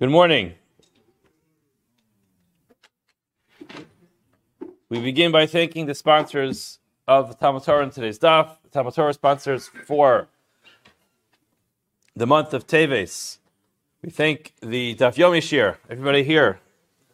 Good morning. We begin by thanking the sponsors of the Talmud Torah in today's daf. Talmud Torah sponsors for the month of Teves. We thank the Daf Yomi shiur, everybody here.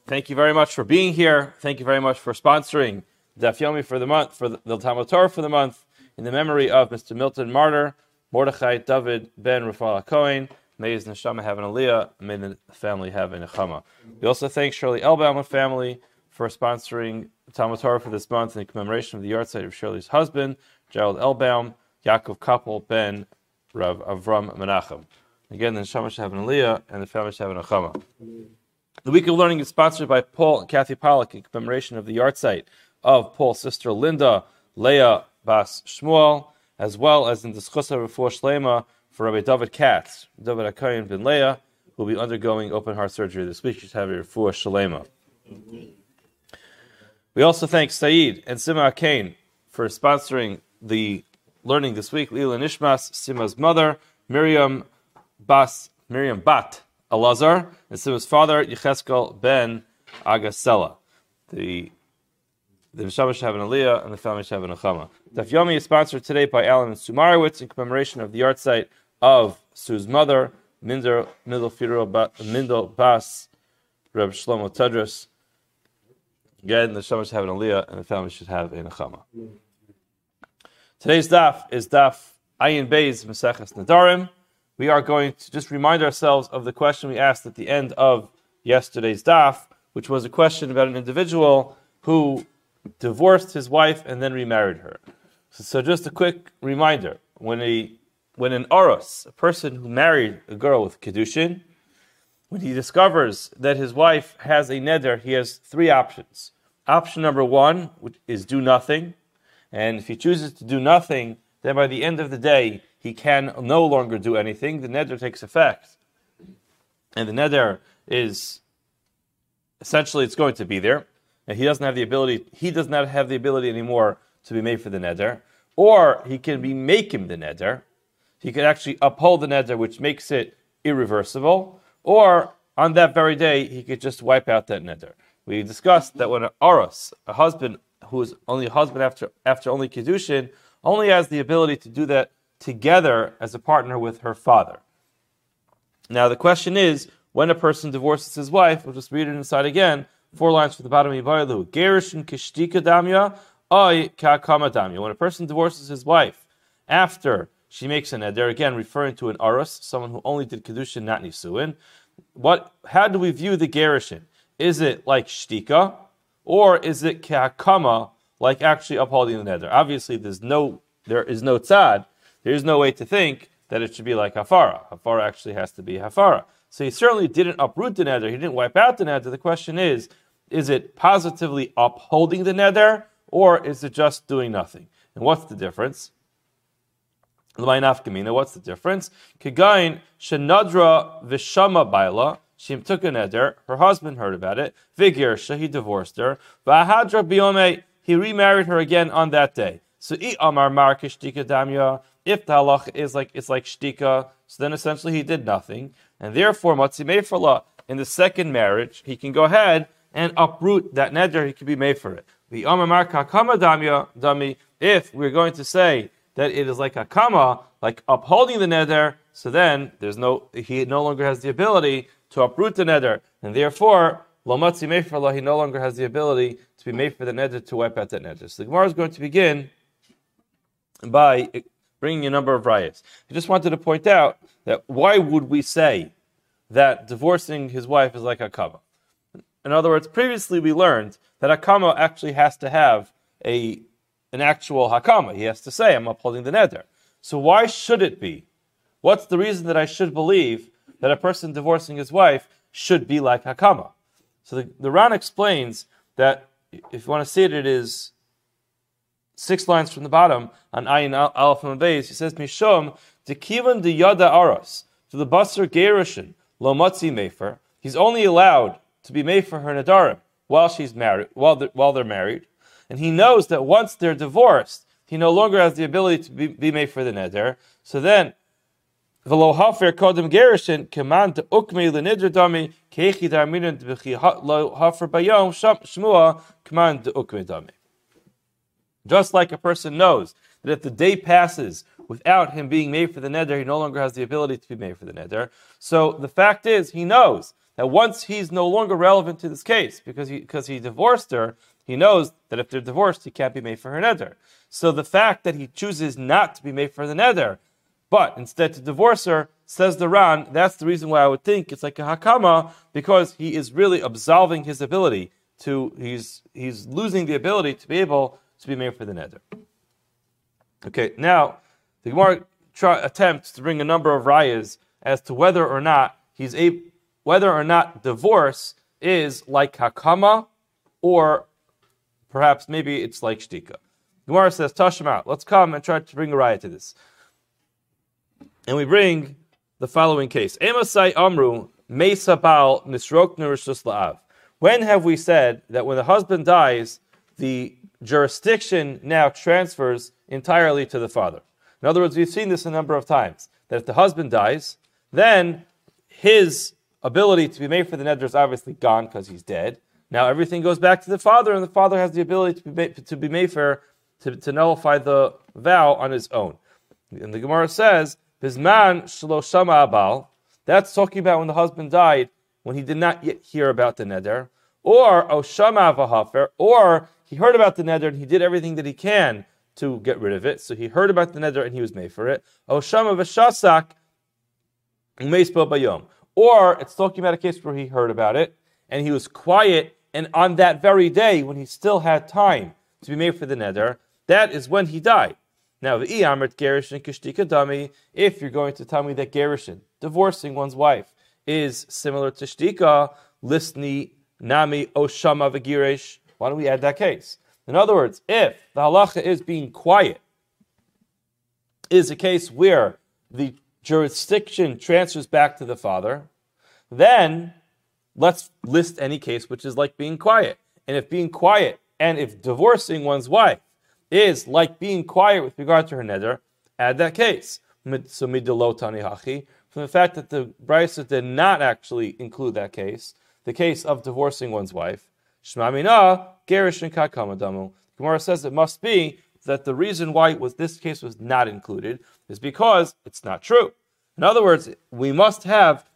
Thank you very much for being here. Thank you very much for sponsoring Daf Yomi for the month, for the, the Talmud Torah for the month, in the memory of Mr. Milton Martyr, Mordechai David Ben Rafal Cohen. May his neshama have an aliyah. May the family have a nechama. We also thank Shirley Elbaum and family for sponsoring Talmud Torah for this month in commemoration of the yahrzeit of Shirley's husband, Gerald Elbaum, Yaakov Kappel Ben Rav Avram Menachem. Again, the neshama should have an aliyah and the family should have a nechama. The week of learning is sponsored by Paul and Kathy Pollock in commemoration of the yahrzeit of Paul's sister Linda, Leah Bas Shmuel, as well as in the Schusa Refuah Shlema for Rabbi David Katz, David Akayan ben Leah, who will be undergoing open heart surgery this week. Have a Refuah Shlema. We also thank Saeed and Sima Kane for sponsoring the learning this week. Lila Nishmas, Sima's mother, Miriam Bas, Miriam Bat Alazar, and Sima's father, Yecheskel ben Agasela. The the Neshama should Aliyah and the family should have. Daf Yomi is sponsored today by Alan and Sumarowitz in commemoration of the yahrzeit of Sue's mother, Minder Mindel Bas Reb Shlomo Tadris. Again, the Neshama should have an Aliyah and the family should have an Achama. Today's daf is daf Ayin Beis Maseches Nadarim. We are going to just remind ourselves of the question we asked at the end of yesterday's daf, which was a question about an individual who divorced his wife and then remarried her. So, so just a quick reminder: when a when an oros, a person who married a girl with kedushin, when he discovers that his wife has a neder, he has three options. Option number one which is do nothing, and if he chooses to do nothing, then by the end of the day he can no longer do anything. The neder takes effect, and the neder is essentially it's going to be there and he doesn't have the ability, he does not have the ability anymore to be made for the neder, or he can be him the neder. He could actually uphold the neder, which makes it irreversible, or on that very day he could just wipe out that neder. We discussed that when an aros, a husband who is only a husband after after only kiddushin, only has the ability to do that together as a partner with her father. Now the question is, when a person divorces his wife, we'll just read it inside again four lines from the bottom of Yivayilu. Gerishin kishtika damya, oy kakama damya. When a person divorces his wife after she makes an eder, again referring to an arus, someone who only did kedushin, not nisuin. What? How do we view the gerishin? Is it like shtika, or is it kakama, like actually upholding the neder? Obviously, there's no, there is no tzad. There is no way to think that it should be like hafara. Hafara actually has to be hafara. So he certainly didn't uproot the neder. He didn't wipe out the neder. The question is, is it positively upholding the neder, or is it just doing nothing? And what's the difference? What's the difference? Kegain shenadra vishama baila. She took a neder. Her husband heard about it. Vigirsha, he divorced her. Vahadra biome, he remarried her again on that day. So i amar markish damya. If the halach is like it's like shtika, so then essentially he did nothing, and therefore matzimei in the second marriage he can go ahead and uproot that neder, he could be made for it. The dami, if we're going to say that it is like a kama, like upholding the neder, so then there's no he no longer has the ability to uproot the neder, and therefore lomatzi meferla he no longer has the ability to be made for the neder to wipe out that neder. So the Gemara is going to begin by bringing a number of riots. I just wanted to point out that why would we say that divorcing his wife is like a kama? In other words, previously we learned that Hakama actually has to have a, an actual Hakama. He has to say, I'm upholding the neder. So why should it be? What's the reason that I should believe that a person divorcing his wife should be like Hakama? So the, the Ran explains that if you want to see it, it is six lines from the bottom on Ayin Aleph and Beis. He says, Mishom, Dekivan de Yada Aras, to the Basar Gerushin, Lomotzi Mefer. He's only allowed to be made for her nadarim while she's married, while they're, while they're married, and he knows that once they're divorced, he no longer has the ability to be, be made for the neder. So then. Just like a person knows that if the day passes without him being made for the neder, he no longer has the ability to be made for the neder. So the fact is, he knows that once he's no longer relevant to this case because he because he divorced her, he knows that if they're divorced, he can't be made for her neder. So the fact that he chooses not to be made for the neder, but instead to divorce her, says the Ran, that's the reason why I would think it's like a hakama because he is really absolving his ability to he's he's losing the ability to be able to be made for the neder. Okay, now the Gemara try, attempts to bring a number of rayas as to whether or not he's a whether or not divorce is like hakama or perhaps maybe it's like shtika. Gemara says Tashma, let's come and try to bring a riot to this. And we bring the following case. Emasai Amru Mesabal Nisrok. When have we said that when the husband dies, the jurisdiction now transfers entirely to the father. In other words, we've seen this a number of times that if the husband dies, then his ability to be made for the neder is obviously gone because he's dead. Now everything goes back to the father, and the father has the ability to be to be for to, to nullify the vow on his own. And the Gemara says, "Bisman shloshama abal." That's talking about when the husband died, when he did not yet hear about the neder, or oh, oshama vahafer, or he heard about the neder and he did everything that he can to get rid of it. So he heard about the neder and he was made for it. Oh, oshama v'shasak bayom. Or it's talking about a case where he heard about it and he was quiet, and on that very day when he still had time to be made for the neder, that is when he died. Now, if you're going to tell me that Gerishin, divorcing one's wife, is similar to Shtika, Lisni Nami Oshama V'Girish, why don't we add that case? In other words, if the halacha is being quiet, is a case where the jurisdiction transfers back to the father, then let's list any case which is like being quiet. And if being quiet and if divorcing one's wife is like being quiet with regard to her neder, add that case. From the fact that the Brisa did not actually include that case, the case of divorcing one's wife, Shmamina, Gerish and Kakamadamu. Gemara says it must be that the reason why was this case was not included is because it's not true. In other words, we must have,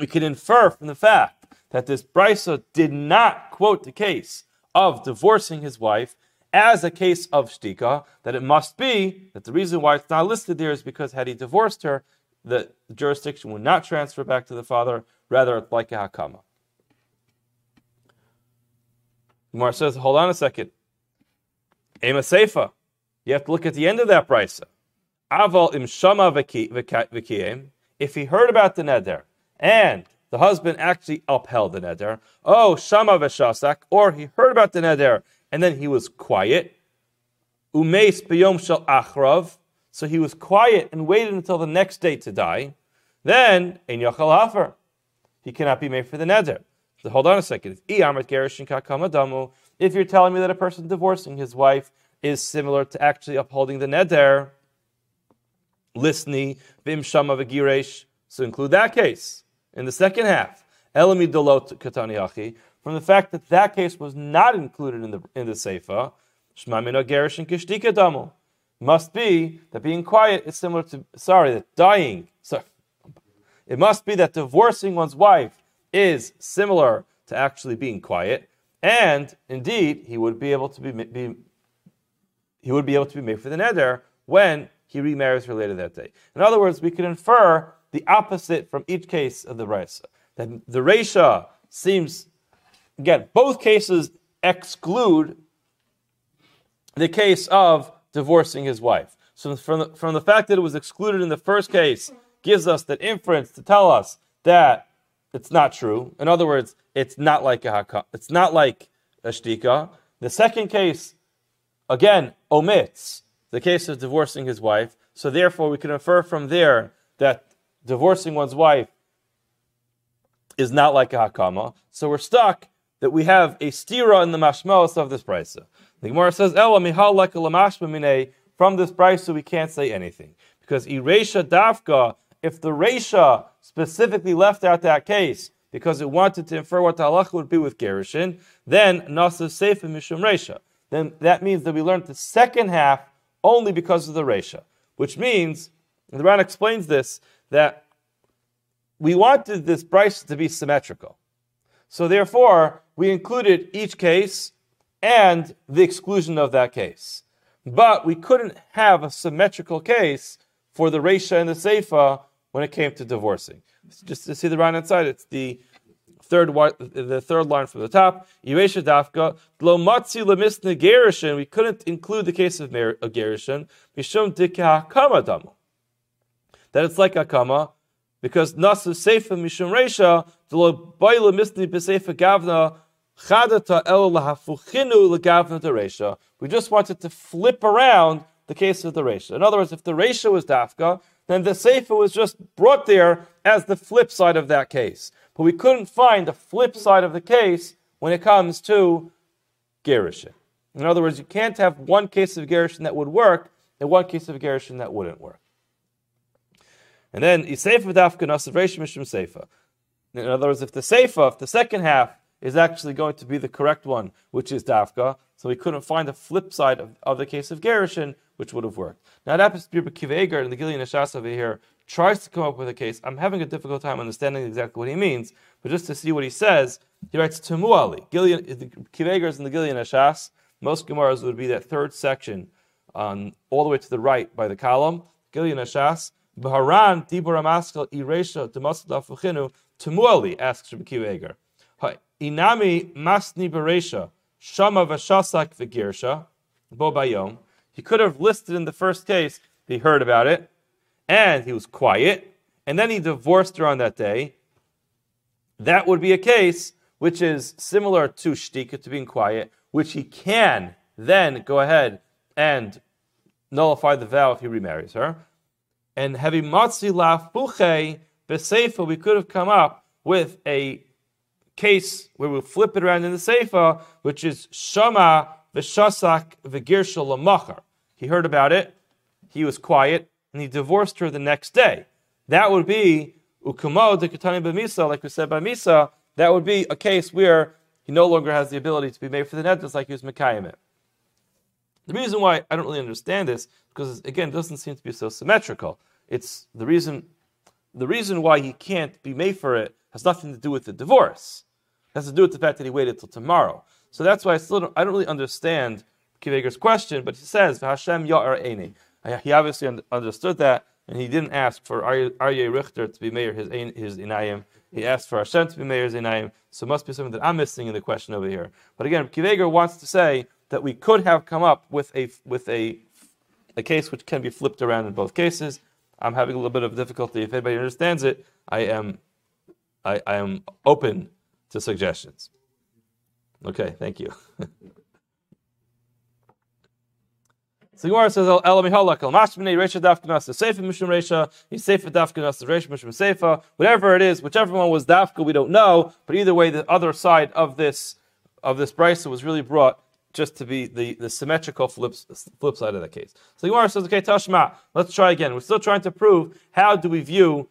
we can infer from the fact that this Brisa did not quote the case of divorcing his wife as a case of shtika, that it must be that the reason why it's not listed there is because had he divorced her, the jurisdiction would not transfer back to the father, rather like a hakama. Gemara says, hold on a second. Ema Seifa. You have to look at the end of that brisa. Aval im shama. If he heard about the neder and the husband actually upheld the neder, oh shama v'shasak, or he heard about the neder and then he was quiet. Umeis b'yom shel achrav. So he was quiet and waited until the next day to die. Then ein yachal hafer. He cannot be made for the neder. So hold on a second. If you're telling me that a person divorcing his wife is similar to actually upholding the neder, lisni vim shama v'giresh, so include that case in the second half. Elami dolot katani from the fact that that case was not included in the in the seifa. Shmamina gerish and kishtika damu must be that being quiet is similar to sorry that dying. Sorry, it must be that divorcing one's wife is similar to actually being quiet, and indeed he would be able to be, be he would be able to be made for the neder when he remarries her later that day. In other words, we can infer the opposite from each case of the Raisa. That the Resha seems, again, both cases exclude the case of divorcing his wife. So from the, from the fact that it was excluded in the first case gives us that inference to tell us that it's not true. In other words, it's not like a haka, it's not like a shtika. The second case, again, omits the case of divorcing his wife. So therefore, we can infer from there that divorcing one's wife is not like a hakama. So we're stuck that we have a stira in the mashmos of this brisa. The Gemara says, "Ela mihal lamashma From this brisa, we can't say anything because Iresha Dafka, if the Resha specifically left out that case because it wanted to infer what the halacha would be with Gerushin, then Nasa Sefer Mishum Resha. Then that means that we learned the second half only because of the Resha, which means, and the Ran explains this, that we wanted this price to be symmetrical. So therefore, we included each case and the exclusion of that case. But we couldn't have a symmetrical case for the Resha and the Seifa when it came to divorcing. Just to see the right hand side, it's the third the third line from the top. Yesha dafka lo matzi lemisne. We couldn't include the case of gerushin. Mishum dikah kama damu. That it's like a kama because nasu seifa mishum reisha lo baila misne beseifa gavna chadata el lahafuchinu legavna de reisha. We just wanted to flip around the case of the reisha. In other words, if the reisha was dafka, then the seifa was just brought there as the flip side of that case. But we couldn't find the flip side of the case when it comes to Gerushin. In other words, you can't have one case of Gerushin that would work and one case of Gerushin that wouldn't work. And then Iseifa Dafka Nasavresh Mishum Seifa. In other words, if the Seifa, if the second half is actually going to be the correct one, which is Dafka, so we couldn't find the flip side of, of the case of Gerushin, which would have worked. Now that happens to be Kiva and the Gilyon HaShas over here tries to come up with a case. I'm having a difficult time understanding exactly what he means, but just to see what he says, he writes the Kivegers and the Gilyon HaShas, most Gemaras would be that third section on all the way to the right by the column. Gilyon HaShas, Baharan, Dibur Amaskal, Iresha, Demasla Fuchinu, Temuali, asks Rabbi Kiva Eiger. Inami Masni Beresha, Shama Vashasak Vigirsha, Bo Bayom. He could have listed in the first case, he heard about it, and he was quiet, and then he divorced her on that day, that would be a case which is similar to shtika, to being quiet, which he can then go ahead and nullify the vow if he remarries her. And having matzi laf buche beseifa, we could have come up with a case where we flip it around in the seifa, which is shama v'shasak v'girshal lamachar. He heard about it, he was quiet, and he divorced her the next day. That would be ukamo de katani b'misa, like we said by misa. That would be a case where he no longer has the ability to be made for the net, like he was mekayim The reason why I don't really understand this, because again, it doesn't seem to be so symmetrical. It's the reason. The reason why he can't be made for it has nothing to do with the divorce. It has to do with the fact that he waited till tomorrow. So that's why I still don't, I don't really understand Kiva Eiger's question, but he says, Hashem Ya'ar Eini. He obviously understood that, and he didn't ask for Aryeh Richter to be mayor his his inayim. He asked for Hashem to be mayor's inayim. So it must be something that I'm missing in the question over here. But again, Kiva Eiger wants to say that we could have come up with a with a a case which can be flipped around in both cases. I'm having a little bit of difficulty. If anybody understands it, I am I, I am open to suggestions. Okay, thank you. So Gemara says, "El mihalak el mashmini reisha dafka the seifa mishum reisha he's seifa dafka the reisha mishum seifa whatever it is, whichever one was dafka we don't know, but either way, the other side of this of this brisa was really brought just to be the, the symmetrical flip, flip side of the case. So Gemara says, okay, Tashma, let's try again. We're still trying to prove how do we view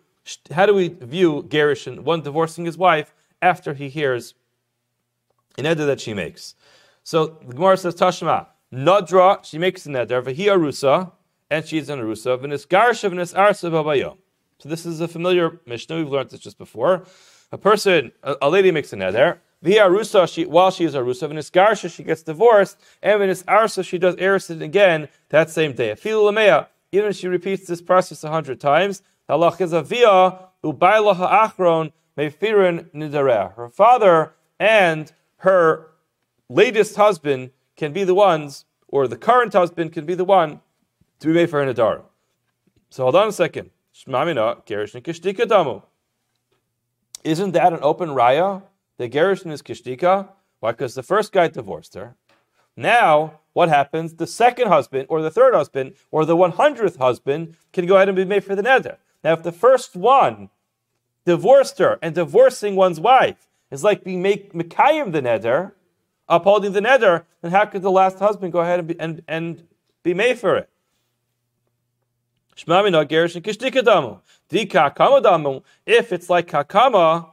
how do we view Gerushin, one divorcing his wife after he hears an edda that she makes. So the Gemara says, Tashma. Nadra, she makes a neder, v'hi arusa, and she's an arusa, v'nis garsha v'nis arsa babayom. So this is a familiar Mishnah, we've learned this just before. A person, a, a lady makes an neder, v'hi arusa, she, while she is arusa, v'nis garsha, she gets divorced, and v'nis arsa, she does erisin again that same day. Afilu even if she repeats this process a hundred times, halach is a via, ubayla ha'achron, mefirin nidareh. Her father and her latest husband can be the ones, or the current husband can be the one to be made for an adar. So hold on a second. Isn't that an open raya? The Gerushin is Kishtika? Why? Because the first guy divorced her. Now, what happens? The second husband, or the third husband, or the 100th husband can go ahead and be made for the neder. Now, if the first one divorced her, and divorcing one's wife is like being make the neder, upholding the neder, then how could the last husband go ahead and be, and, and be made for it? If it's like Kakama,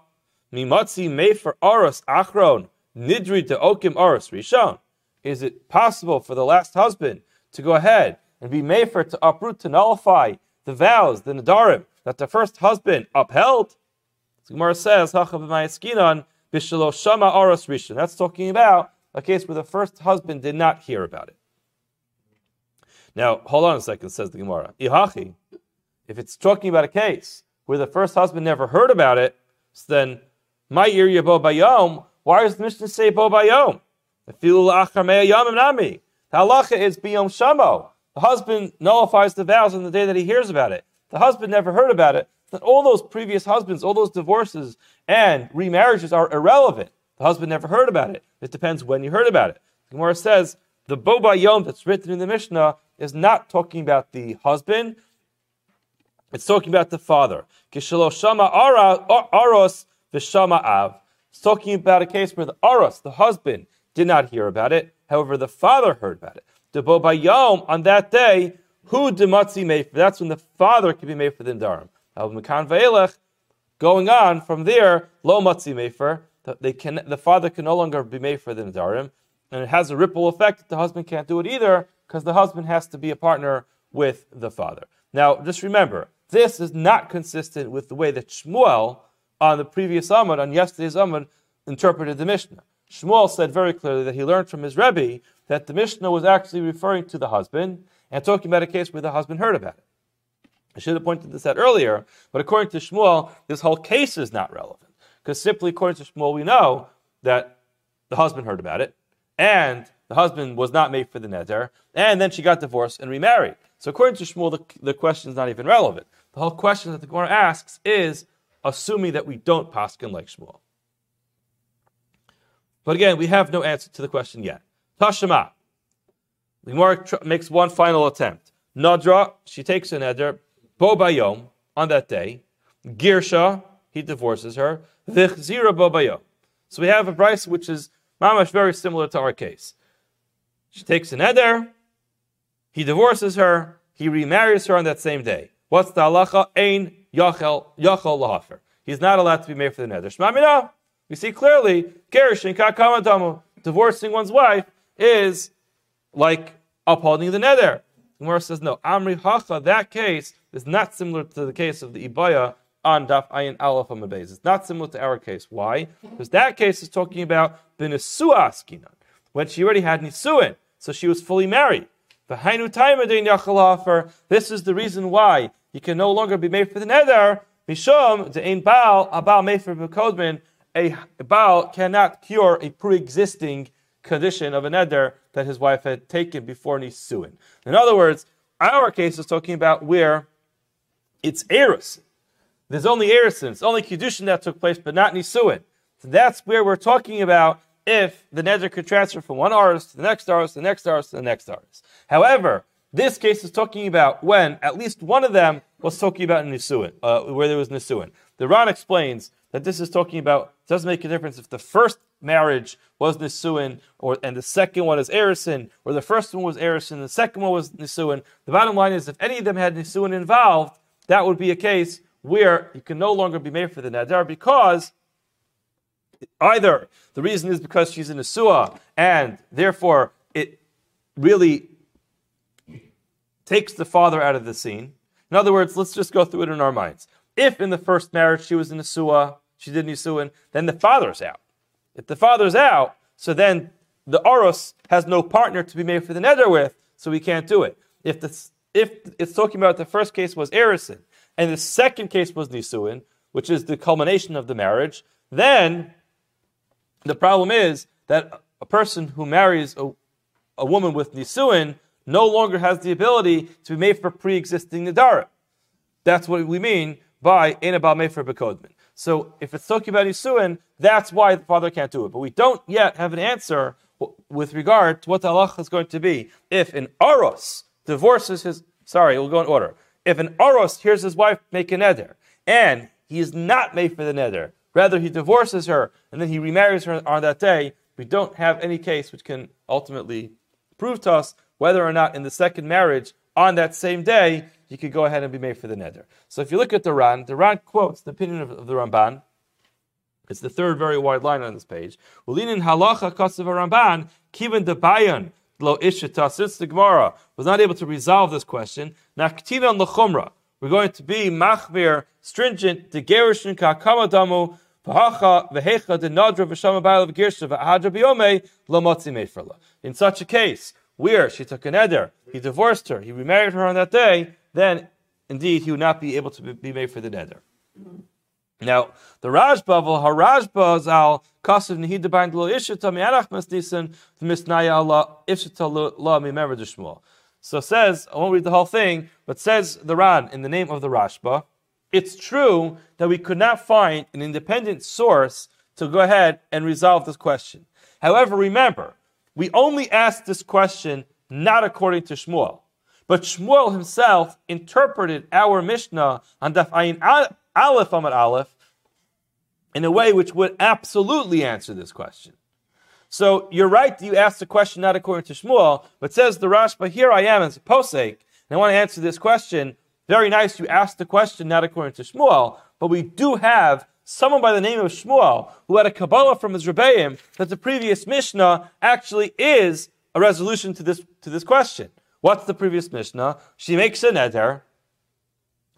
Mimatzi Mefer Aros Achron, Nidri to Okim Aros Rishon. Is it possible for the last husband to go ahead and be Mefer to uproot, to nullify the vows, the Nadarim, that the first husband upheld? The Gemara says, Shama Aros Rishon. That's talking about a case where the first husband did not hear about it. Now, hold on a second, says the Gemara. Ihachi, if it's talking about a case where the first husband never heard about it, so then my area bo bayom. Why does the Mishnah say bo bayom? The halacha is biyom shamo. The husband nullifies the vows on the day that he hears about it. The husband never heard about it. Then all those previous husbands, all those divorces and remarriages are irrelevant. The husband never heard about it. It depends when you heard about it. The Gemara says the bo bayom that's written in the Mishnah is not talking about the husband. It's talking about the father. Kishaloshama aros v'shama av. It's talking about a case where the aros, the husband, did not hear about it. However, the father heard about it. The bobayom on that day, who dematzi made for? That's when the father can be made for the darim. Going on from there, lo matzi mefer. They can, the father can no longer be made for the darim, and it has a ripple effect. The husband can't do it either because the husband has to be a partner with the father. Now, just remember, this is not consistent with the way that Shmuel on the previous Amud, on yesterday's Amud, interpreted the Mishnah. Shmuel said very clearly that he learned from his Rebbe that the Mishnah was actually referring to the husband and talking about a case where the husband heard about it. I should have pointed this out earlier, but according to Shmuel, this whole case is not relevant. Because simply according to Shmuel, we know that the husband heard about it, and the husband was not made for the neder, and then she got divorced and remarried. So according to Shmuel, the, the question is not even relevant. The whole question that the Gemara asks is assuming that we don't paskin like Shmuel. But again, we have no answer to the question yet. Gemara tr- makes one final attempt. Nadra, she takes a neder, bo bayom, on that day. Girsha, he divorces her. Vichzira bo bayom. So we have a price which is mamash very similar to our case. She takes a neder, he divorces her, he remarries her on that same day. What's the halacha? Ein yachel lahafer. He's not allowed to be made for the neder. Shmamina. We see clearly. Divorcing one's wife is like upholding the neder. Gemara says no. Amri hacha. That case is not similar to the case of the ibaya on daf ayin aleph amabez. It's not similar to our case. Why? Because that case is talking about the askinan when she already had nisuin, so she was fully married. This is the reason why he can no longer be made for the neder. Mishum the ein baal abal made for the bekodman. A baal cannot cure a pre-existing condition of a neder that his wife had taken before nisuin. In other words, our case is talking about where it's eris. There's only erisin. It's only kiddushin that took place, but not nisuin. So that's where we're talking about if the neder could transfer from one artist to the next artist, the next artist, to the next artist. However, this case is talking about when at least one of them was talking about Nisuin, uh, where there was Nisuin. The Ran explains that this is talking about, doesn't make a difference if the first marriage was Nisuin, or and the second one is Erison, or the first one was Erison, the second one was Nisuin. The bottom line is if any of them had Nisuin involved, that would be a case where you can no longer be made for the Nadar because Either the reason is because she's in a suah, and therefore it really takes the father out of the scene. In other words, let's just go through it in our minds. If in the first marriage she was in a suah, she did nisuin, then the father's out. If the father's out, so then the oros has no partner to be made for the neder with, so we can't do it. If the, if it's talking about the first case was erison, and the second case was nisuin, which is the culmination of the marriage, then the problem is that a person who marries a, a woman with nisuin no longer has the ability to be made for pre-existing nidara. That's what we mean by enabal made for bekodman. So if it's talking about nisuin, that's why the father can't do it. But we don't yet have an answer with regard to what the halacha is going to be. If an aros divorces his, sorry, we'll go in order. If an aros hears his wife make a neder, and he is not made for the neder, Rather, he divorces her and then he remarries her on that day. We don't have any case which can ultimately prove to us whether or not in the second marriage on that same day you could go ahead and be made for the neder. So if you look at the Ran, the Ran quotes the opinion of, of the Ramban. It's the third very wide line on this page. Ulinin halacha kasav Ramban kiven debayan lo ishita. Since the Gemara was not able to resolve this question, naktivan lechumra. We're going to be machmir, stringent, de gerishin kakamadamu, de. In such a case, where she took an eder, he divorced her, he remarried her on that day, then indeed he would not be able to be made for the neder. Mm-hmm. Now, the Rashba, Harashba is al kasav nehida bain lo ishita mi'anach masnisan v'misnaya Allah ishita mi'memer d'shmuel. So says, I won't read the whole thing, but says the Ran in the name of the Rashba, it's true that we could not find an independent source to go ahead and resolve this question. However, remember, we only asked this question not according to Shmuel, but Shmuel himself interpreted our Mishnah on Daf Ayin Aleph Amud Aleph in a way which would absolutely answer this question. So you're right, you asked the question not according to Shmuel, but says the Rashba, here I am as a posek, and I want to answer this question. Very nice, you asked the question not according to Shmuel, but we do have someone by the name of Shmuel who had a Kabbalah from his Rebbeim that the previous Mishnah actually is a resolution to this, to this question. What's the previous Mishnah? She makes a neder,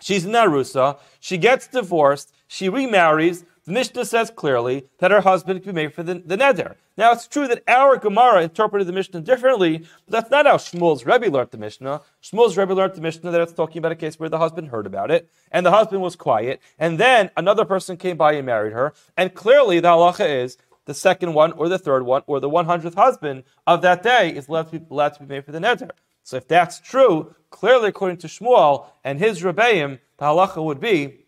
she's in Narusa, she gets divorced, she remarries, the Mishnah says clearly that her husband can be made for the, the neder. Now it's true that our Gemara interpreted the Mishnah differently, but that's not how Shmuel's Rebbe learned the Mishnah. Shmuel's Rebbe learned the Mishnah that it's talking about a case where the husband heard about it, and the husband was quiet, and then another person came by and married her, and clearly the halacha is the second one, or the third one, or the 100th husband of that day is allowed to be, allowed to be made for the neder. So if that's true, clearly according to Shmuel and his Rebbeim, the halacha would be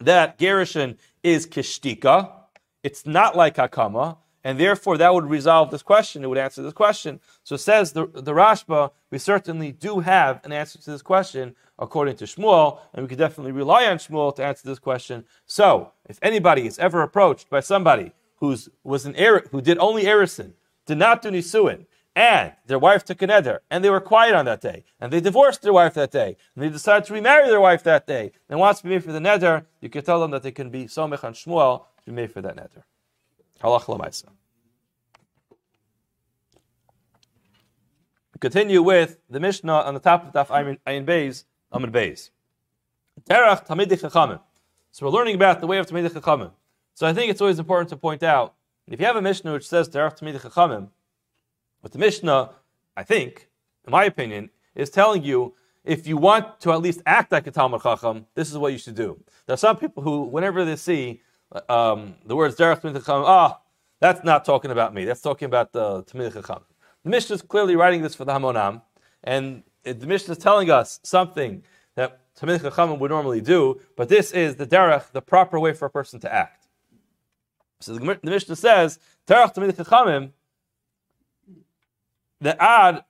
that Gerushin is kishtika. It's not like hakama, and therefore that would resolve this question. It would answer this question. So says the, the Rashba, we certainly do have an answer to this question according to Shmuel, and we could definitely rely on Shmuel to answer this question. So if anybody is ever approached by somebody who's was an er, who did only erison, did not do nisuin, and their wife took an eder, and they were quiet on that day, and they divorced their wife that day, and they decided to remarry their wife that day, and wants to be made for the neder, you can tell them that they can be somech on Shmuel to be made for that neder. Halach lamaisa. Continue with the Mishnah on the top of Daf Ayin Beis, Amud Beis. Terach Talmidei Chachamim. So we're learning about the way of Talmidei Chachamim. So I think it's always important to point out, if you have a Mishnah which says Terach Talmidei Chachamim, but the Mishnah, I think, in my opinion, is telling you if you want to at least act like a Talmud Chacham, this is what you should do. There are some people who, whenever they see um, the words Derech Talmid Chacham, ah, that's not talking about me. That's talking about the Talmid Chacham. The Mishnah is clearly writing this for the Hamonam, and the Mishnah is telling us something that Talmid Chacham would normally do, but this is the Derech, the proper way for a person to act. So the, the Mishnah says, Derech Talmidei Chachamim, the ad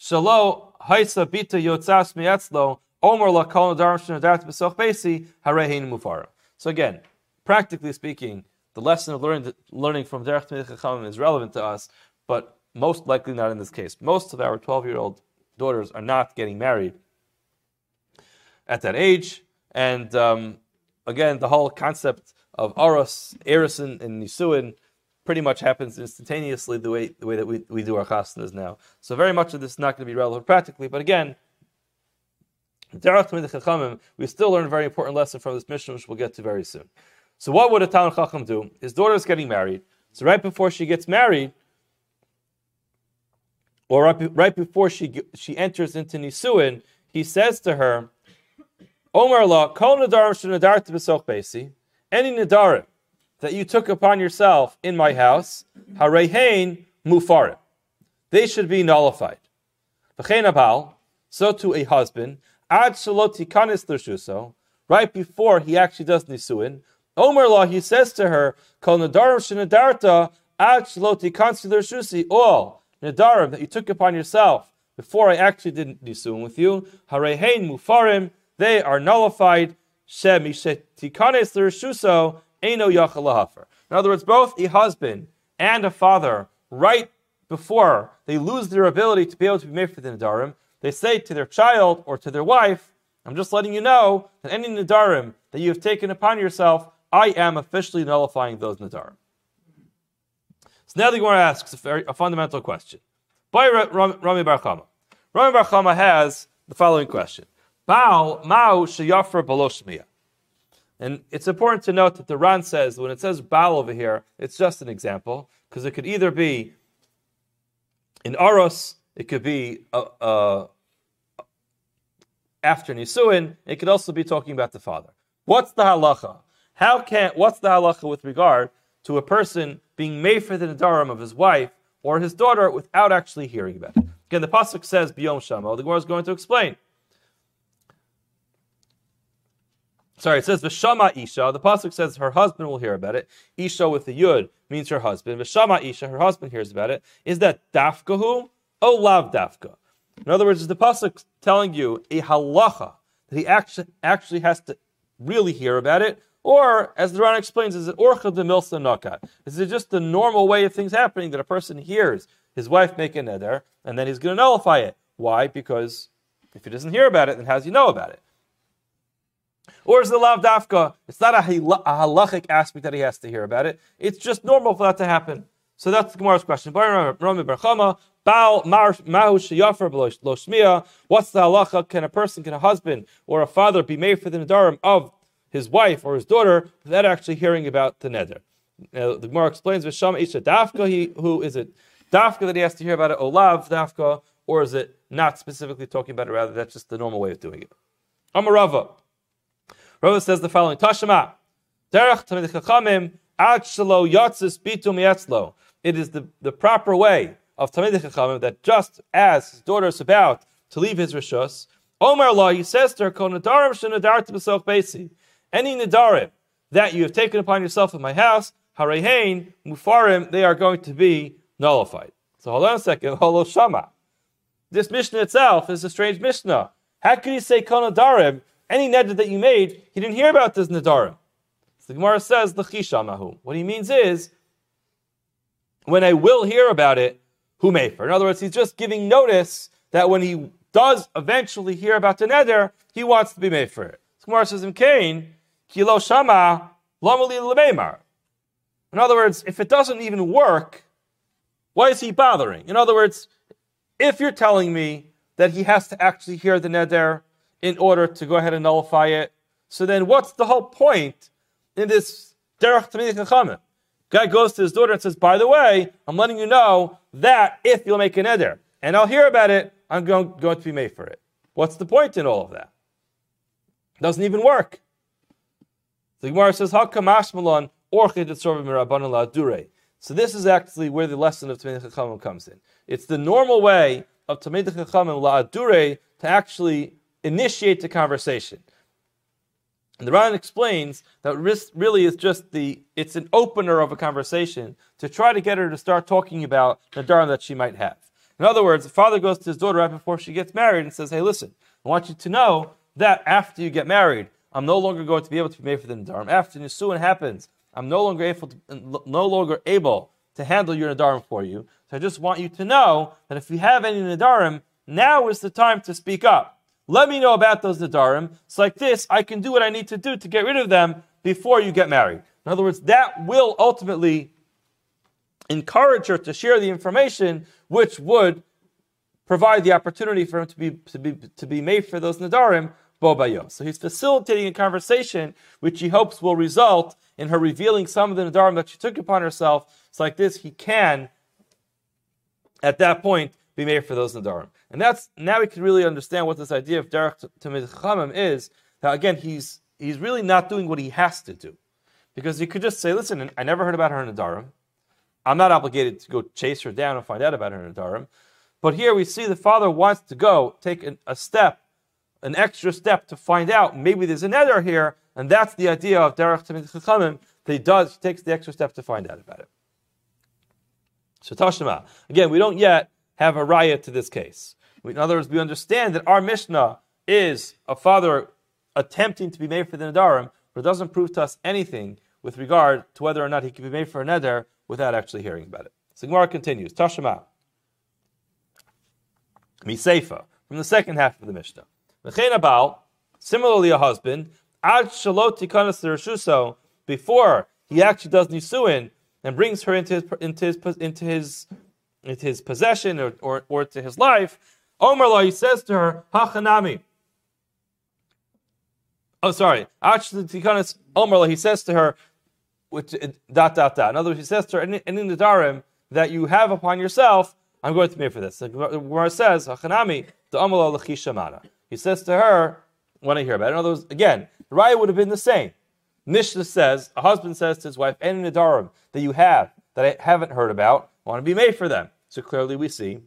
shalo haisa bita yotzas miyatzlo omer la kol nadarim shnadat b'soch besi harehin mufara. So again, practically speaking, the lesson of learning, learning from Derech Chachamim is relevant to us, but most likely not in this case. Most of our 12-year-old daughters are not getting married at that age, and um, again, the whole concept of Aros, Erison, and Nisuin pretty much happens instantaneously the way the way that we, we do our chasnas now. So very much of this is not going to be relevant practically, but again, we still learn a very important lesson from this Mishnah, which we'll get to very soon. So what would a Talmud Chacham do? His daughter is getting married. So right before she gets married, or right, right before she she enters into Nisuin, he says to her, Omar la, kol nadarim shenadarim b'soch besi, any nadarim that you took upon yourself in my house, harehain mufarim. They should be nullified. So to a husband, ad shaloti kanis l'shuso, right before he actually does nisuin, Omer law, he says to her, kol nadarim shenadarta ad shaloti kansi l'shusi, all nadarim that you took upon yourself before I actually did nisuin with you, harehain mufarim, they are nullified, shem shemishetikanes l'shuso, In other words, both a husband and a father, right before they lose their ability to be able to be made for the Nadarim, they say to their child or to their wife, I'm just letting you know that any Nadarim that you have taken upon yourself, I am officially nullifying those Nadarim. So now the Gemara asks a, very, a fundamental question. By Rami Bar Chama. Rami Bar Chama has the following question. Baal Mao Shayafer Baloshmiya. And it's important to note that the Ran says when it says Baal over here, it's just an example, because it could either be in Aros, it could be after Nisuin, it could also be talking about the father. What's the halacha? How can what's the halacha with regard to a person being made for the nadarim of his wife or his daughter without actually hearing about it? Again, the pasuk says biyom shama. The Gemara is going to explain. Sorry, it says v'shama isha. The pasuk says her husband will hear about it. Isha with the yud means her husband. V'shama isha, her husband hears about it. Is that dafkahu? Oh, lav dafka. In other words, is the pasuk telling you a halacha that he actually actually has to really hear about it, or as the Ran explains, is it orcha de milsa nakat? Is it just the normal way of things happening that a person hears his wife make a neder and then he's going to nullify it? Why? Because if he doesn't hear about it, then how does he know about it? Or is the lav dafka? It's not a, a halachic aspect that he has to hear about it. It's just normal for that to happen. So that's the Gemara's question. What's the halacha? Can a person, can a husband or a father be made for the nedarim of his wife or his daughter without actually hearing about the neder? Now, the Gemara explains, "V'sham isha dafka." He who is it? Dafka that he has to hear about it. Olav dafka, or is it not specifically talking about it? Rather, that's just the normal way of doing it. Amarava. Rava says the following: Tashema derech chachamim ad yatzis bitum yatzlo. It is the, the proper way of Talmidei Chachamim that just as his daughter is about to leave his rishus, Omar law he says to her, "Kol nadarim shenadar to b'sof basi." Any nadarim that you have taken upon yourself in my house, harehain mufarim, they are going to be nullified. So hold on a second, holo shama. This Mishnah itself is a strange Mishnah. How can you say kol? Any neder that you made, he didn't hear about this nadarim. So the Gemara says the chishamahu. What he means is, when I will hear about it, who mefer. In other words, he's just giving notice that when he does eventually hear about the neder, he wants to be made for it. So Gemara says in Cain, kilo shama lamali In other words, if it doesn't even work, why is he bothering? In other words, if you're telling me that he has to actually hear the neder in order to go ahead and nullify it, so then what's the whole point in this derech tamid chachamim? Guy goes to his daughter and says, By the way, I'm letting you know that if you'll make an eder, and I'll hear about it, I'm going, going to be made for it. What's the point in all of that? Doesn't even work. The Gemara says, Hakamash orchid So this is actually where the lesson of Talmidei Chachamim comes in. It's the normal way of Talmidei Chachamim la'adure to actually initiate the conversation. And the Ran explains that risk really is just the, it's an opener of a conversation to try to get her to start talking about the dharma that she might have. In other words, the father goes to his daughter right before she gets married and says, hey, listen, I want you to know that after you get married, I'm no longer going to be able to be made for the Nadarim. After Nisuin happens, I'm no longer able to, no longer able to handle your Nadarim for you. So I just want you to know that if you have any Nadarim, now is the time to speak up. Let me know about those nadarim. It's like this, I can do what I need to do to get rid of them before you get married. In other words, that will ultimately encourage her to share the information, which would provide the opportunity for him to be to be to be made for those nadarim bobayo. So he's facilitating a conversation which he hopes will result in her revealing some of the nadarim that she took upon herself. It's like this, he can at that point be made for those nadarim. And that's now we can really understand what this idea of derech tamid chamim is. Now again, he's he's really not doing what he has to do, because he could just say, "Listen, I never heard about her nadarim. I'm not obligated to go chase her down and find out about her nadarim." But here we see the father wants to go take an, a step, an extra step to find out maybe there's a neder here, and that's the idea of derech tamid chachamim. That he does he takes the extra step to find out about it. So Tashma. Again, we don't yet have a raya to this case. In other words, we understand that our Mishnah is a father attempting to be made for the Nadarim, but it doesn't prove to us anything with regard to whether or not he can be made for a Neder without actually hearing about it. So Gemara continues, Tashema. Miseifa, from the second half of the Mishnah. Mechena Baal, Similarly, a husband, ad shalot tikanas before he actually does nisuin and brings her into his into his into his into his possession or, or, or to his life, Omar he says to her, Hachanami. Oh, sorry. Omar he says to her, which uh, dot dot dot. In other words, he says to her, any, any nadarim that you have upon yourself, I'm going to pay for this. The Gemara says, Hachanami, the Omar Shamana. He says to her, when I hear about it. In other words, again, the raya would have been the same. Mishnah says, a husband says to his wife, any nadarim that you have that I haven't heard about, want to be made for them. So clearly we see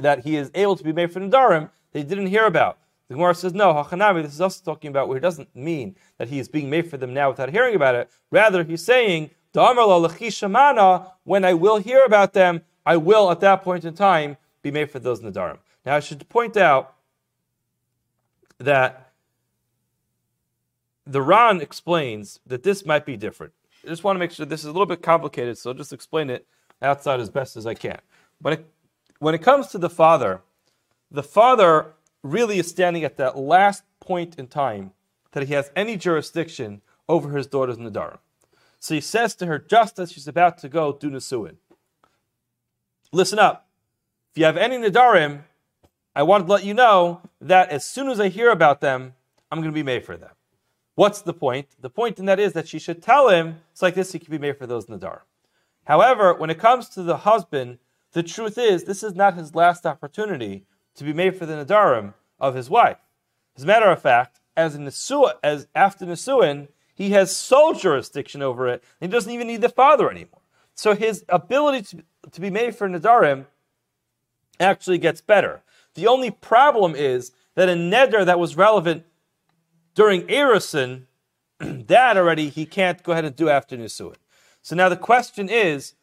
that he is able to be made for nadarim that he didn't hear about. The Gemara says, no, Hachanami, this is also talking about where it doesn't mean that he is being made for them now without hearing about it. Rather, he's saying, when I will hear about them, I will at that point in time be made for those nadarim. Now I should point out that the Ran explains that this might be different. I just want to make sure this is a little bit complicated, so I'll just explain it outside as best as I can. But it, when it comes to the father, the father really is standing at that last point in time that he has any jurisdiction over his daughter's Nadarim. So he says to her, just as she's about to go do Nisuin, listen up. If you have any Nadarim, I want to let you know that as soon as I hear about them, I'm going to be made for them. What's the point? The point in that is that she should tell him, it's like this, he can be made for those Nadar. However, when it comes to the husband, the truth is, this is not his last opportunity to be made for the Nadarim of his wife. As a matter of fact, as as after Nesuin, he has sole jurisdiction over it, he doesn't even need the father anymore. So his ability to, to be made for Nadarim actually gets better. The only problem is that a neder that was relevant during Erison, that already he can't go ahead and do after Nisuin. So now the question is,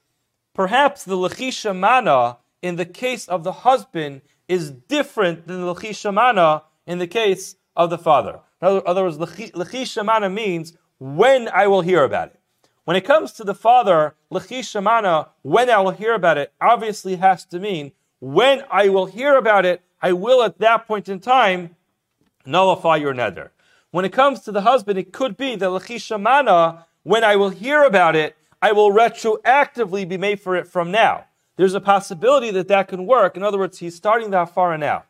perhaps the Lechisha Mana in the case of the husband is different than the Lechisha Mana in the case of the father. In other words, Lechisha Mana means when I will hear about it. When it comes to the father, Lechisha Mana, when I will hear about it, obviously has to mean when I will hear about it, I will at that point in time nullify your neder. When it comes to the husband, it could be that Lachisha Mana, when I will hear about it, I will retroactively be made for it from now. There's a possibility that that can work. In other words, he's starting the Hafara now.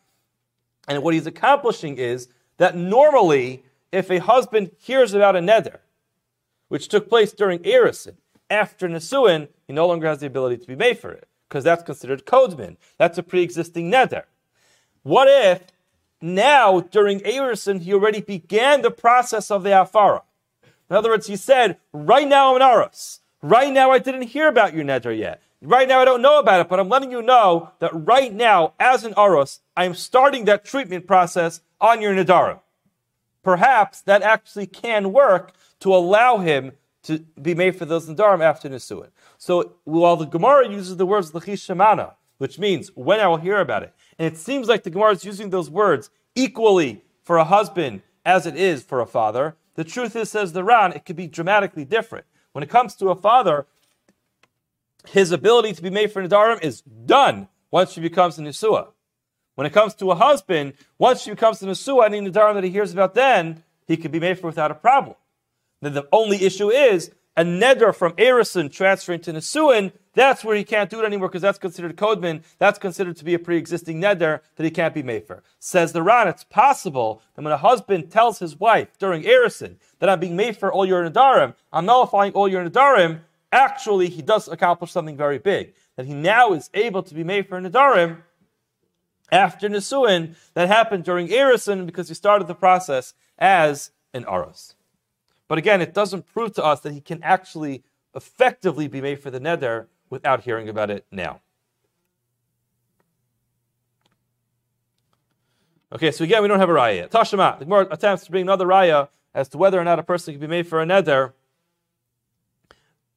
And what he's accomplishing is that normally, if a husband hears about a neder, which took place during Erison, after Nesuin, he no longer has the ability to be made for it because that's considered kodman. That's a pre-existing neder. What if now during Erison he already began the process of the afara? In other words, he said, right now I'm an aros. Right now I didn't hear about your neder yet. Right now I don't know about it, but I'm letting you know that right now, as an aros, I am starting that treatment process on your nedarim. Perhaps that actually can work to allow him to be made for those nedarim after Nisuin. So while the Gemara uses the words Lachish Shemana, which means when I will hear about it, and it seems like the Gemara is using those words equally for a husband as it is for a father, the truth is, says the Ran, it could be dramatically different. When it comes to a father, his ability to be made for Nadarim is done once she becomes a Nisua. When it comes to a husband, once she becomes a Nisua, any Nadarim that he hears about then, he can be made for without a problem. Then the only issue is a neder from Erison transferring to Nesuin, that's where he can't do it anymore because that's considered kodman. That's considered to be a pre-existing neder that he can't be made for. Says the Ran, it's possible that when a husband tells his wife during Erison that I'm being made for all your nadarim, I'm nullifying all your nadarim, actually he does accomplish something very big. That he now is able to be made for nadarim after Nesuin that happened during Erison because he started the process as an Aros. But again, it doesn't prove to us that he can actually effectively be made for the neder without hearing about it now. Okay, so again, we don't have a raya yet. Tashema, the Gemara attempts to bring another raya as to whether or not a person can be made for a neder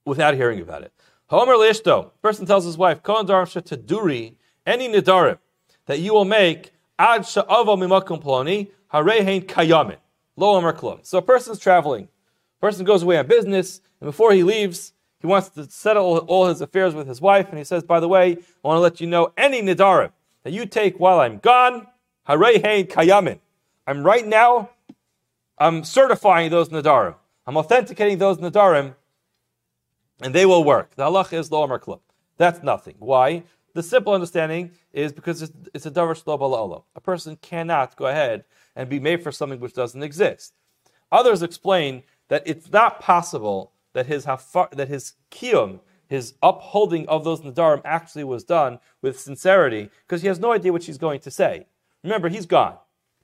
without hearing about it. Homer Lishto, person tells his wife, Kohen Taduri, any nedarim that you will make ad sha'avo mimakum ploni, harehein kayamin. Lo Amar So a person's traveling a Person goes away on business, and before he leaves, he wants to settle all his affairs with his wife, and he says, By the way, I want to let you know any nidarim that you take while I'm gone, harei kayamin. I'm right now, I'm certifying those nadarim. I'm authenticating those nadarim, and they will work. The halach is lo klub. That's nothing. Why? The simple understanding is because it's, it's a davar shlo A person cannot go ahead and be made for something which doesn't exist. Others explain that it's not possible that his hafar, that his kiyum, his upholding of those nadarim actually was done with sincerity because he has no idea what she's going to say. Remember, he's gone.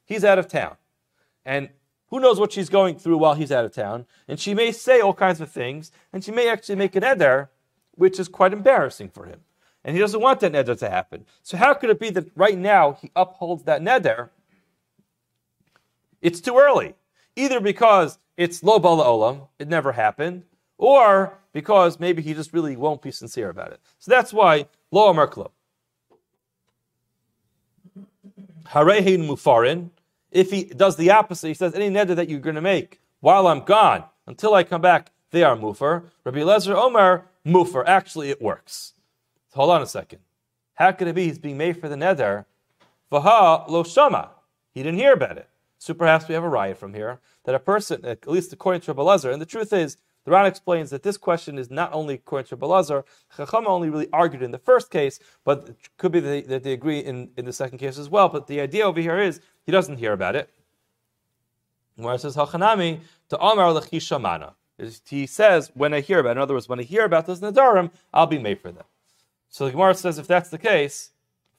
He's out of town. And who knows what she's going through while he's out of town? And she may say all kinds of things, and she may actually make an eder, which is quite embarrassing for him. And he doesn't want that neder to happen. So how could it be that right now he upholds that neder? It's too early. Either because it's lo bala olam, it never happened, or because maybe he just really won't be sincere about it. So that's why lo amar klub. Harehin mufarin. If he does the opposite, he says any neder that you're going to make while I'm gone, until I come back, they are mufer. Rabbi Lezer Omar mufer. Actually, it works. So hold on a second. How could it be he's being made for the neder? Vaha lo shama. He didn't hear about it. So perhaps we have a riot from here that a person, at least according to Rabbi Lezer, and the truth is, the Ran explains that this question is not only according to Belazar, Chachama only really argued in the first case, but it could be that they, that they agree in, in the second case as well. But the idea over here is he doesn't hear about it. Where it says Hachanami to Amar Lechishamana. He says, when I hear about it, in other words, when I hear about this Nadarim, I'll be made for them. So the Gemara says, if that's the case,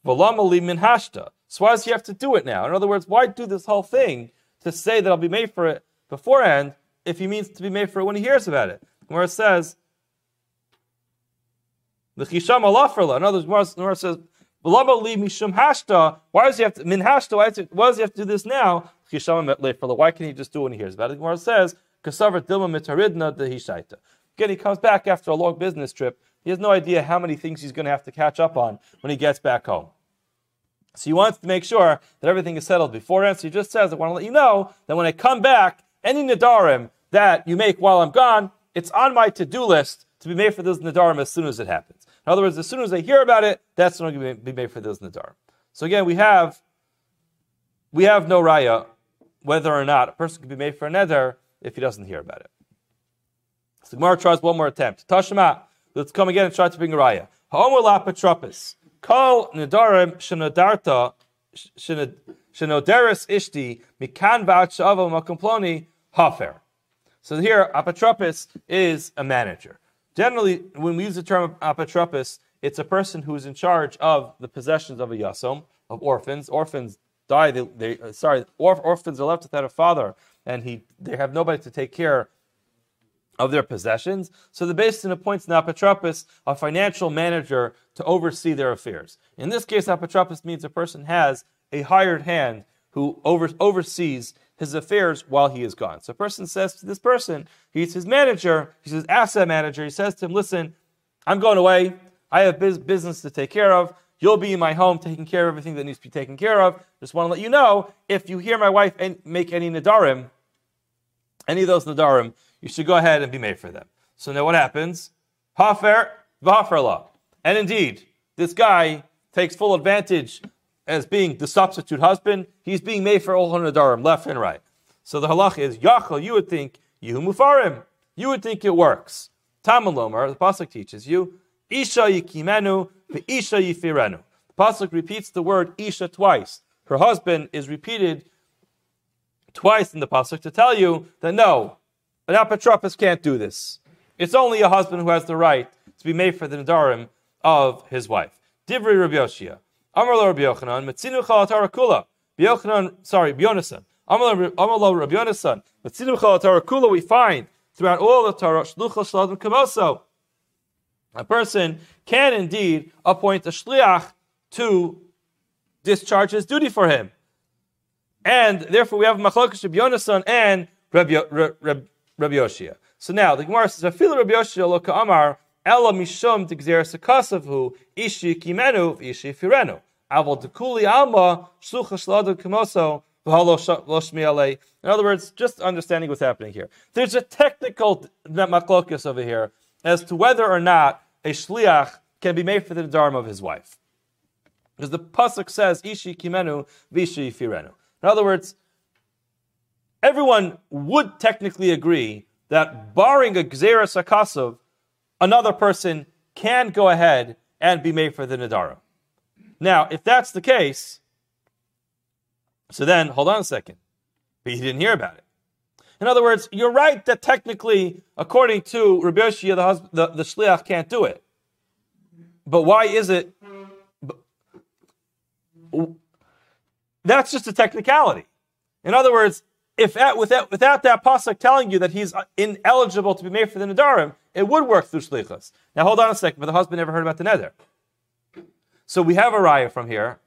Valamali min hashta. So why does he have to do it now? In other words, why do this whole thing to say that I'll be made for it beforehand if he means to be made for it when he hears about it. It says, the chisham. In other words, Gemara says. Why does he have to min hashta? Why does he have to do this now? Why can't he just do it when he hears about it? Gemara says, kasavar dilma mitaridna dehishaita. Again, he comes back after a long business trip. He has no idea how many things he's going to have to catch up on when he gets back home. So he wants to make sure that everything is settled beforehand. So he just says, I want to let you know that when I come back, any nadarim that you make while I'm gone, it's on my to-do list to be made for those nadarim as soon as it happens. In other words, as soon as they hear about it, that's when going to be made for those nadarim. So again, we have we have no raya whether or not a person can be made for a neder if he doesn't hear about it. So Gemara tries one more attempt. Tashma, let's come again and try to bring a raya. Homer lapatropis. Call nadarim shenadarta shenoderis ishti mikan v'at makomploni hafer. So here, apatropis is a manager. Generally, when we use the term apotropis, it's a person who is in charge of the possessions of a yasom, of orphans. Orphans die, they, they uh, sorry, orf, orphans are left without a father, and he they have nobody to take care of their possessions. So the Beis Din appoints an apotropis, a financial manager, to oversee their affairs. In this case, apotropis means a person has a hired hand who over, oversees his affairs while he is gone. So a person says to this person, he's his manager, he's his asset manager, he says to him, listen, I'm going away, I have business to take care of, you'll be in my home taking care of everything that needs to be taken care of. Just want to let you know, if you hear my wife make any nadarim, any of those nadarim, you should go ahead and be made for them. So now what happens? Hafer, v'haferla. And indeed, this guy takes full advantage as being the substitute husband, he's being made for Ol Hanadarim, left and right. So the halach is Yachal, you would think, Yehu Mufarim. You would think it works. Tamalomar, the Pasuk teaches you, Isha Yikimenu, Isha Yifirenu. The Pasuk repeats the word Isha twice. Her husband is repeated twice in the Pasuk to tell you that no, an apotropis can't do this. It's only a husband who has the right to be made for the Nadarim of his wife. Divri Rabbi Yoshia. Amar Rabbi Yochanan, Metzinu Chalatara Kula. Yochanan, sorry, Yonasan. Amar Rabbi Yonasan, Metzinu Chalatara Kula, we find throughout all the Torah, Shlucha Shaladim Kamoso. A person can indeed appoint a shliach to discharge his duty for him. And therefore we have Machlokas Rabbi Yonasan and Rabbi, Rabbi, Rabbi Yoshia. So now the Gemara says, "Afil Rabbi Yoshia lo Amar ela mishum tigzer sekasavu ishi kimenu ishi firenu." In other words, just understanding what's happening here. There's a technical maklokus over here as to whether or not a shliach can be made for the dharma of his wife. Because the pasuk says, "Ishi kimenu, vishi firenu." In other words, everyone would technically agree that barring a Gzeras Akasov, another person can go ahead and be made for the Nadara. Now, if that's the case, so then hold on a second. But he didn't hear about it. In other words, you're right that technically, according to Rabbi Yoshia, the, husband, the, the shliach can't do it. But why is it? That's just a technicality. In other words, if that, without, without that pasuk telling you that he's uh, ineligible to be made for the nadarim, it would work through shlichus. Now hold on a second, but the husband never heard about the neder. So we have a raya from here.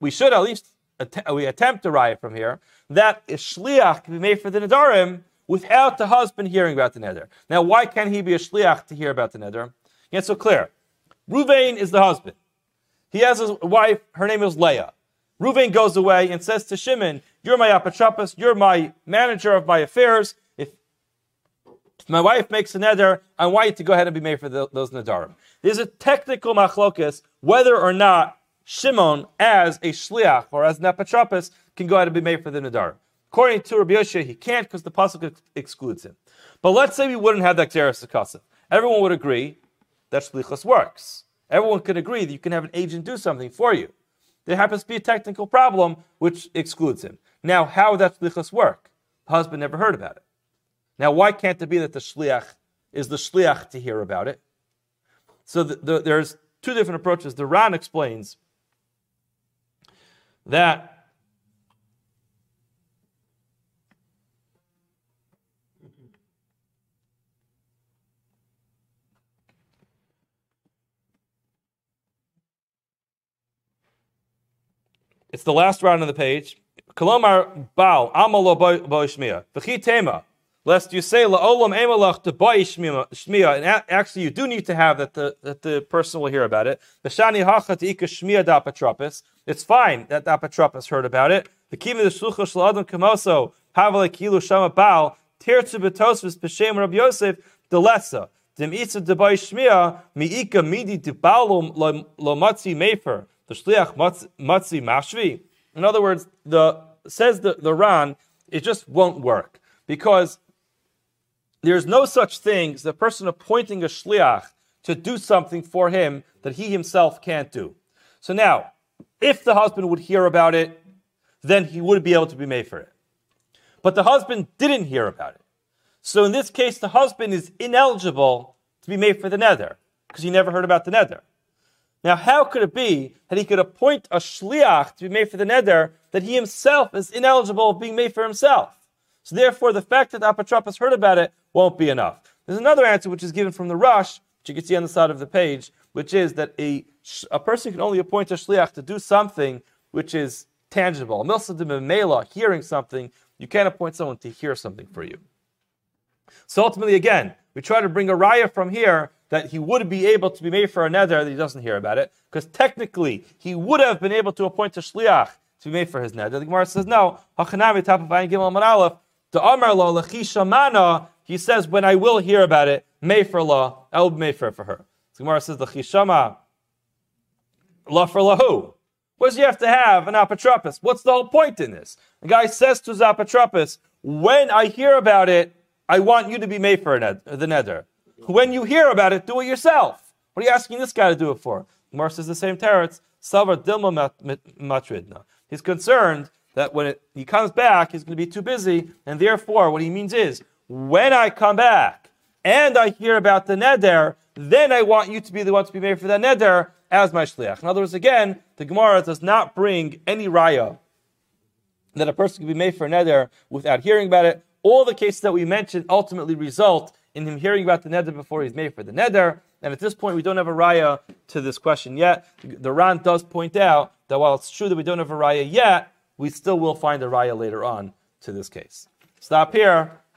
We should at least att- we attempt a raya from here that a shliach can be made for the nadarim without the husband hearing about the neder. Now, why can't he be a shliach to hear about the neder? It's so clear. Ruvain is the husband. He has a wife. Her name is Leah. Ruvain goes away and says to Shimon, "You're my apotropos. You're my manager of my affairs. If my wife makes a neder, I want you to go ahead and be made for the, those nedarim." There's a technical machlokus whether or not Shimon, as a shliach or as an apotropos, can go out and be made for the neder. According to Rabbi Yoshia, he can't because the pasuk ex- excludes him. But let's say we wouldn't have that Gzeras Akasov. Everyone would agree that shlichus works. Everyone can agree that you can have an agent do something for you. There happens to be a technical problem which excludes him. Now, how would that shlichus work? The husband never heard about it. Now, why can't it be that the shliach is the shliach to hear about it? So the, the, there's two different approaches. The Ran explains that It's the last round on the page. Kolomar Baal Amalo Boishmia. V'chi Tema. Lest you say la'olam emalach to shmiya, and actually you do need to have that the that the person will hear about it. V'shani hacha ika shmiya da apotropis. It's fine that the heard about it. The kimi the shlucha shladon kamoso havale kilu shama baal tirtzu betosvis b'shem Rabbi Yosef delesa. Itza debai shmiya miika midi de baalum lo matzi mefer the shliach matzi mashvi. In other words, the says the, the Ran, it just won't work because there's no such thing as a person appointing a shliach to do something for him that he himself can't do. So now, if the husband would hear about it, then he would be able to be made for it. But the husband didn't hear about it. So in this case, the husband is ineligible to be made for the neder because he never heard about the neder. Now, how could it be that he could appoint a shliach to be made for the neder that he himself is ineligible of being made for himself? So therefore, the fact that the apotropos heard about it won't be enough. There's another answer which is given from the Rosh, which you can see on the side of the page, which is that a, a person can only appoint a shliach to do something which is tangible. Milsa hearing something, you can't appoint someone to hear something for you. So ultimately, again, we try to bring a raya from here that he would be able to be made for a neder that he doesn't hear about it, because technically he would have been able to appoint a shliach to be made for his neder. The Gemara says no. Hachanami top Gimel Aleph. The Amar lo. He says when I will hear about it, may for law, I will be made for her. The Gemara says the chishama law for lahu. What does he have to have an apotropos? What's the whole point in this? The guy says to his apotropos, when I hear about it, I want you to be made for the neder. When you hear about it, do it yourself. What are you asking this guy to do it for? Gemara says the same teretz. Matridna. He's concerned that when it, he comes back, he's going to be too busy, and therefore, what he means is, when I come back and I hear about the neder, then I want you to be the one to be made for that neder as my shliach. In other words, again, the Gemara does not bring any raya that a person can be made for a neder without hearing about it. All the cases that we mentioned ultimately result in him hearing about the neder before he's made for the neder. And at this point, we don't have a raya to this question yet. The Ran does point out that while it's true that we don't have a raya yet, we still will find a raya later on to this case. Stop here.